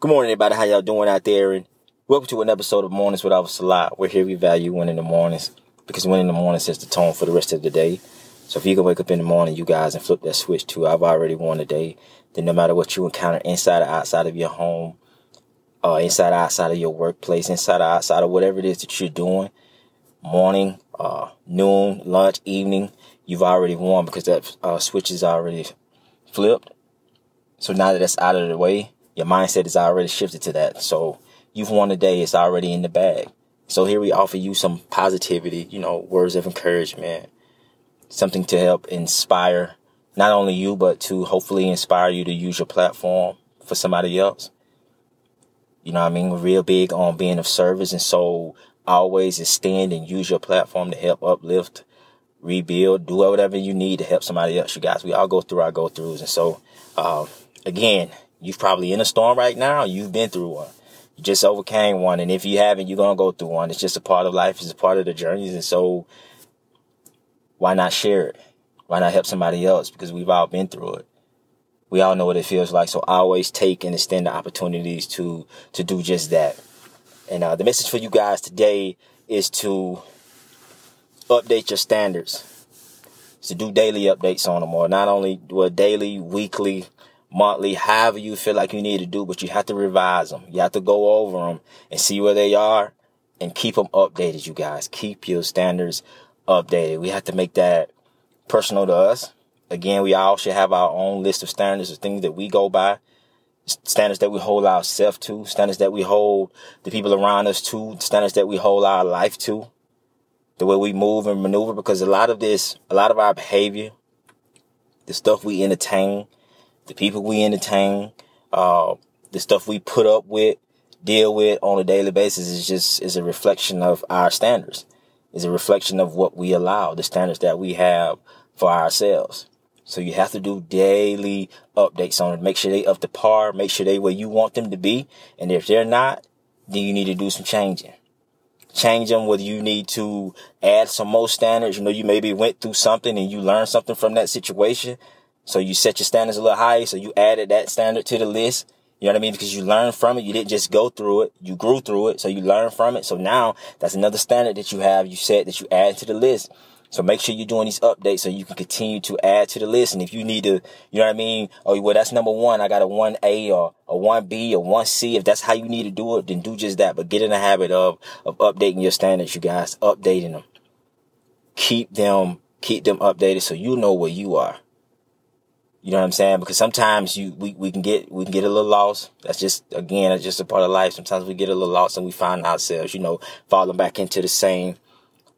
Good morning, everybody. How y'all doing out there? And welcome to an episode of Mornings with Alpha. We're here. We value winning the mornings because winning the morning sets the tone for the rest of the day. So if you can wake up in the morning, you guys, and flip that switch to I've already won the day, then no matter what you encounter inside or outside of your home, uh, inside or outside of your workplace, inside or outside of whatever it is that you're doing, morning, uh, noon, lunch, evening, you've already won because that uh, switch is already flipped. So now that that's out of the way, your mindset is already shifted to that. So you've won the day. It's already in the bag. So here we offer you some positivity, you know, words of encouragement, something to help inspire not only you, but to hopefully inspire you to use your platform for somebody else. You know I mean? We're real big on being of service. And so always extend and use your platform to help uplift, rebuild, do whatever you need to help somebody else. You guys, we all go through our go throughs. And so, uh, again, You've probably in a storm right now. You've been through one. You just overcame one. And if you haven't, you're going to go through one. It's just a part of life. It's a part of the journeys. And so why not share it? Why not help somebody else? Because we've all been through it. We all know what it feels like. So always take and extend the opportunities to, to do just that. And, uh, the message for you guys today is to update your standards. to do daily updates on them or not only well, daily, weekly, monthly, however you feel like you need to do, but you have to revise them. You have to go over them and see where they are and keep them updated, you guys. Keep your standards updated. We have to make that personal to us. Again, we all should have our own list of standards of things that we go by, standards that we hold ourselves to, standards that we hold the people around us to, standards that we hold our life to, the way we move and maneuver, because a lot of this, a lot of our behavior, the stuff we entertain, the people we entertain, uh, the stuff we put up with, deal with on a daily basis is just, is a reflection of our standards. Is a reflection of what we allow, the standards that we have for ourselves. So you have to do daily updates on it. Make sure they up to par. Make sure they where you want them to be. And if they're not, then you need to do some changing. Change them whether you need to add some more standards. You know, you maybe went through something and you learned something from that situation. So you set your standards a little higher. So you added that standard to the list. You know what I mean? Because you learned from it. You didn't just go through it. You grew through it. So you learned from it. So now that's another standard that you have. You set that you add to the list. So make sure you're doing these updates so you can continue to add to the list. And if you need to, you know what I mean? Oh, well, that's number one. I got a one A or a one B or one C. If that's how you need to do it, then do just that. But get in the habit of, of updating your standards, you guys, updating them. Keep them, keep them updated so you know where you are. You know what I'm saying? Because sometimes you we, we can get we can get a little lost. That's just again, it's just a part of life. Sometimes we get a little lost and we find ourselves, you know, falling back into the same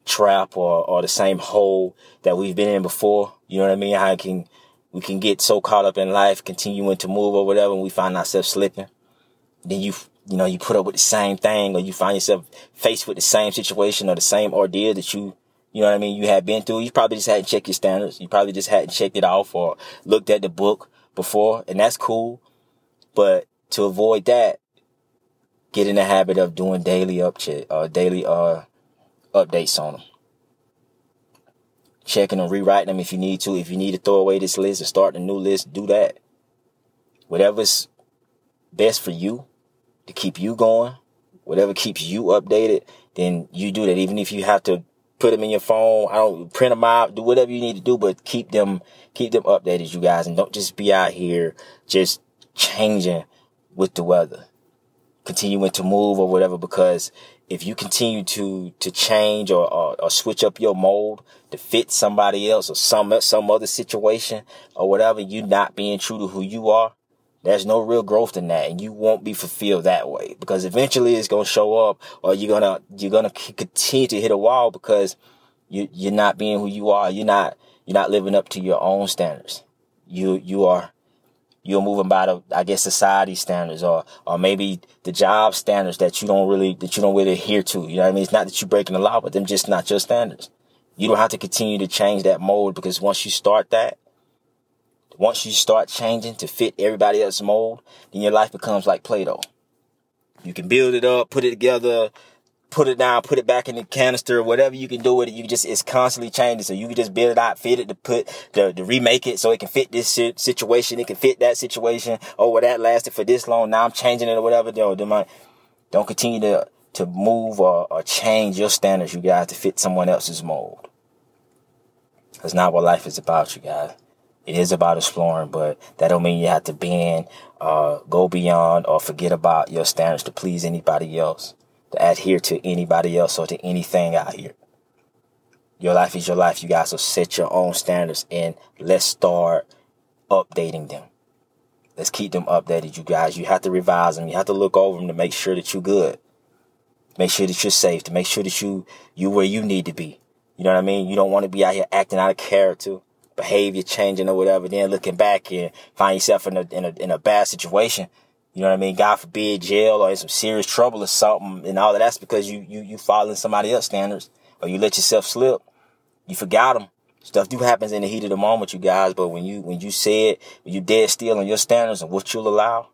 trap or or the same hole that we've been in before. You know what I mean? How can we can get so caught up in life, continuing to move or whatever, and we find ourselves slipping. Then you you know you put up with the same thing, or you find yourself faced with the same situation or the same ordeal that you you know what I mean? You had been through, you probably just hadn't checked your standards. You probably just hadn't checked it off or looked at the book before, and that's cool. But to avoid that, get in the habit of doing daily up check, uh, daily, uh, updates on them. Checking them, rewriting them if you need to. If you need to throw away this list and start a new list, do that. Whatever's best for you to keep you going, whatever keeps you updated, then you do that. Even if you have to put them in your phone. I don't print them out, do whatever you need to do, but keep them, keep them updated, you guys. And don't just be out here just changing with the weather, continuing to move or whatever, because if you continue to, to change or, or, or switch up your mold to fit somebody else or some, some other situation or whatever, you not being true to who you are, there's no real growth in that and you won't be fulfilled that way because eventually it's going to show up or you're going to, you're to continue to hit a wall because you, you're not being who you are. You're not, you're not living up to your own standards. You, you are, you're moving by the, I guess, society standards or, or maybe the job standards that you don't really, that you don't really adhere to. You know what I mean? It's not that you're breaking the law, but them just not your standards. You don't have to continue to change that mold because once you start that, once you start changing to fit everybody else's mold, then your life becomes like Play-Doh. You can build it up, put it together, put it down, put it back in the canister, whatever you can do with it. You just, it's constantly changing. So you can just build it out, fit it to put, to, to remake it so it can fit this situation. It can fit that situation. Oh, well, that lasted for this long. Now I'm changing it or whatever. Don't, don't continue to, to move or, or change your standards, you guys, to fit someone else's mold. That's not what life is about, you guys. It is about exploring, but that don't mean you have to bend, uh, go beyond or forget about your standards to please anybody else to adhere to anybody else or to anything out here. Your life is your life. You guys will set your own standards and let's start updating them. Let's keep them updated, you guys. You have to revise them. You have to look over them to make sure that you're good. Make sure that you're safe. To make sure that you you where you need to be. You know what I mean? You don't want to be out here acting out of character, behavior changing or whatever. Then looking back and find yourself in a in a in a bad situation you know what I mean? God forbid jail or in some serious trouble or something. And all of that's because you, you, you following somebody else standards or you let yourself slip. You forgot them. Stuff do happens in the heat of the moment, you guys. But when you, when you say it, when you dead still on your standards and what you'll allow,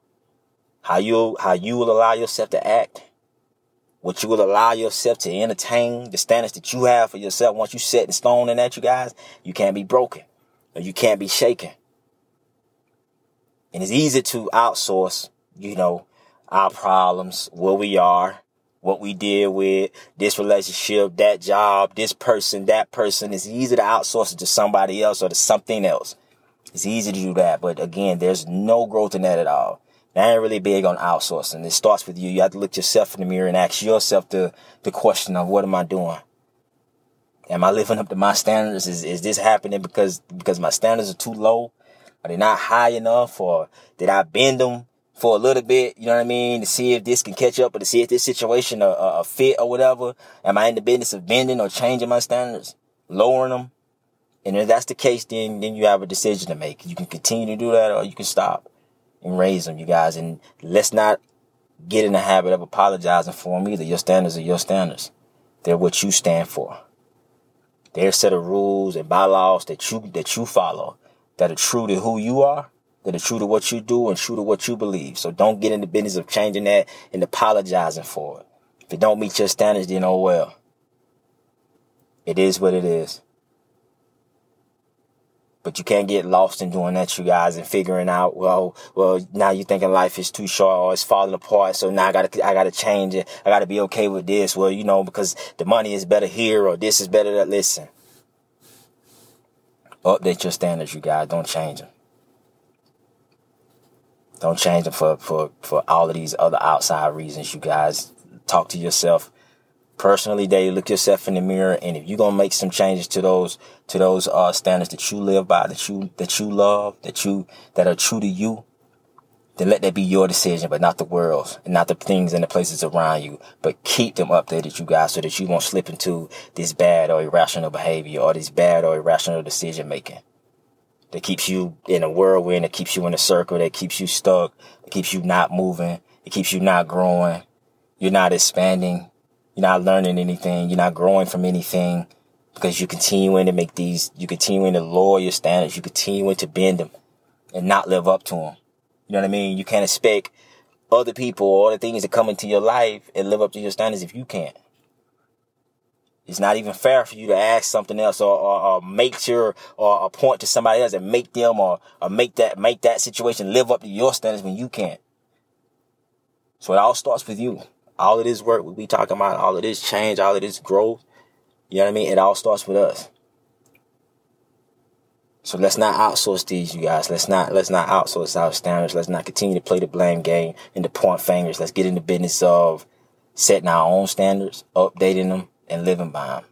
how you, how you will allow yourself to act, what you will allow yourself to entertain, the standards that you have for yourself. Once you set in stone in that, you guys, you can't be broken you can't be shaken. And it's easy to outsource you know, our problems, where we are, what we deal with, this relationship, that job, this person, that person. It's easy to outsource it to somebody else or to something else. It's easy to do that. But again, there's no growth in that at all. I ain't really big on outsourcing. It starts with you. You have to look yourself in the mirror and ask yourself the, the question of what am I doing? Am I living up to my standards? Is, is this happening because, because my standards are too low? Are they not high enough or did I bend them? for a little bit, you know what I mean, to see if this can catch up or to see if this situation a, a, fit or whatever. Am I in the business of bending or changing my standards, lowering them? And if that's the case, then then you have a decision to make. You can continue to do that or you can stop and raise them, you guys. And let's not get in the habit of apologizing for them either. Your standards are your standards. They're what you stand for. They're set of rules and bylaws that you that you follow that are true to who you are that are true to what you do and true to what you believe. So don't get in the business of changing that and apologizing for it. If it don't meet your standards, then oh well. It is what it is. But you can't get lost in doing that, you guys, and figuring out, well, well, now you're thinking life is too short or it's falling apart. So now I gotta, I gotta change it. I gotta be okay with this. Well, you know, because the money is better here or this is better. That listen, update your standards, you guys. Don't change them. Don't change them for, for, for all of these other outside reasons. You guys talk to yourself personally daily. Look yourself in the mirror. And if you're to make some changes to those, to those, uh, standards that you live by, that you, that you love, that you, that are true to you, then let that be your decision, but not the world's and not the things and the places around you. But keep them updated, you guys, so that you won't slip into this bad or irrational behavior or this bad or irrational decision making that keeps you in a whirlwind, that keeps you in a circle, that keeps you stuck, that keeps you not moving, it keeps you not growing. You're not expanding. You're not learning anything. You're not growing from anything because you're continuing to make these, you're continuing to lower your standards. You're continuing to bend them and not live up to them. You know what I mean? You can't expect other people or the things that come into your life and live up to your standards if you can't. It's not even fair for you to ask something else or, or, or make sure or, or point to somebody else and make them or, or make that make that situation live up to your standards when you can't. So it all starts with you. All of this work we be talking about, all of this change, all of this growth, you know what I mean? It all starts with us. So let's not outsource these, you guys. Let's not let's not outsource our standards. Let's not continue to play the blame game and the point fingers. Let's get in the business of setting our own standards, updating them, and living by them.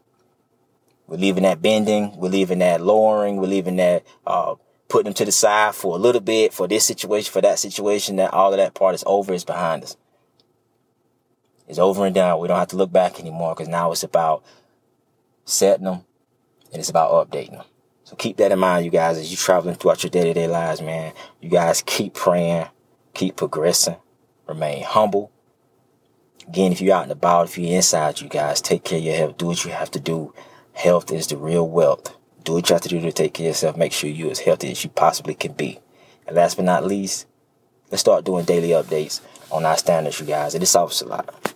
We're leaving that bending. We're leaving that lowering. We're leaving that, uh, putting them to the side for a little bit for this situation, for that situation, that all of that part is over, is behind us. It's over and done. We don't have to look back anymore because now it's about setting them and it's about updating them. So keep that in mind, you guys, as you're traveling throughout your day to day lives, man. You guys keep praying, keep progressing, remain humble, Again, if you're out and about, if you're inside, you guys take care of your health. Do what you have to do. Health is the real wealth. Do what you have to do to take care of yourself. Make sure you're as healthy as you possibly can be. And last but not least, let's start doing daily updates on our standards, you guys. And it's a lot.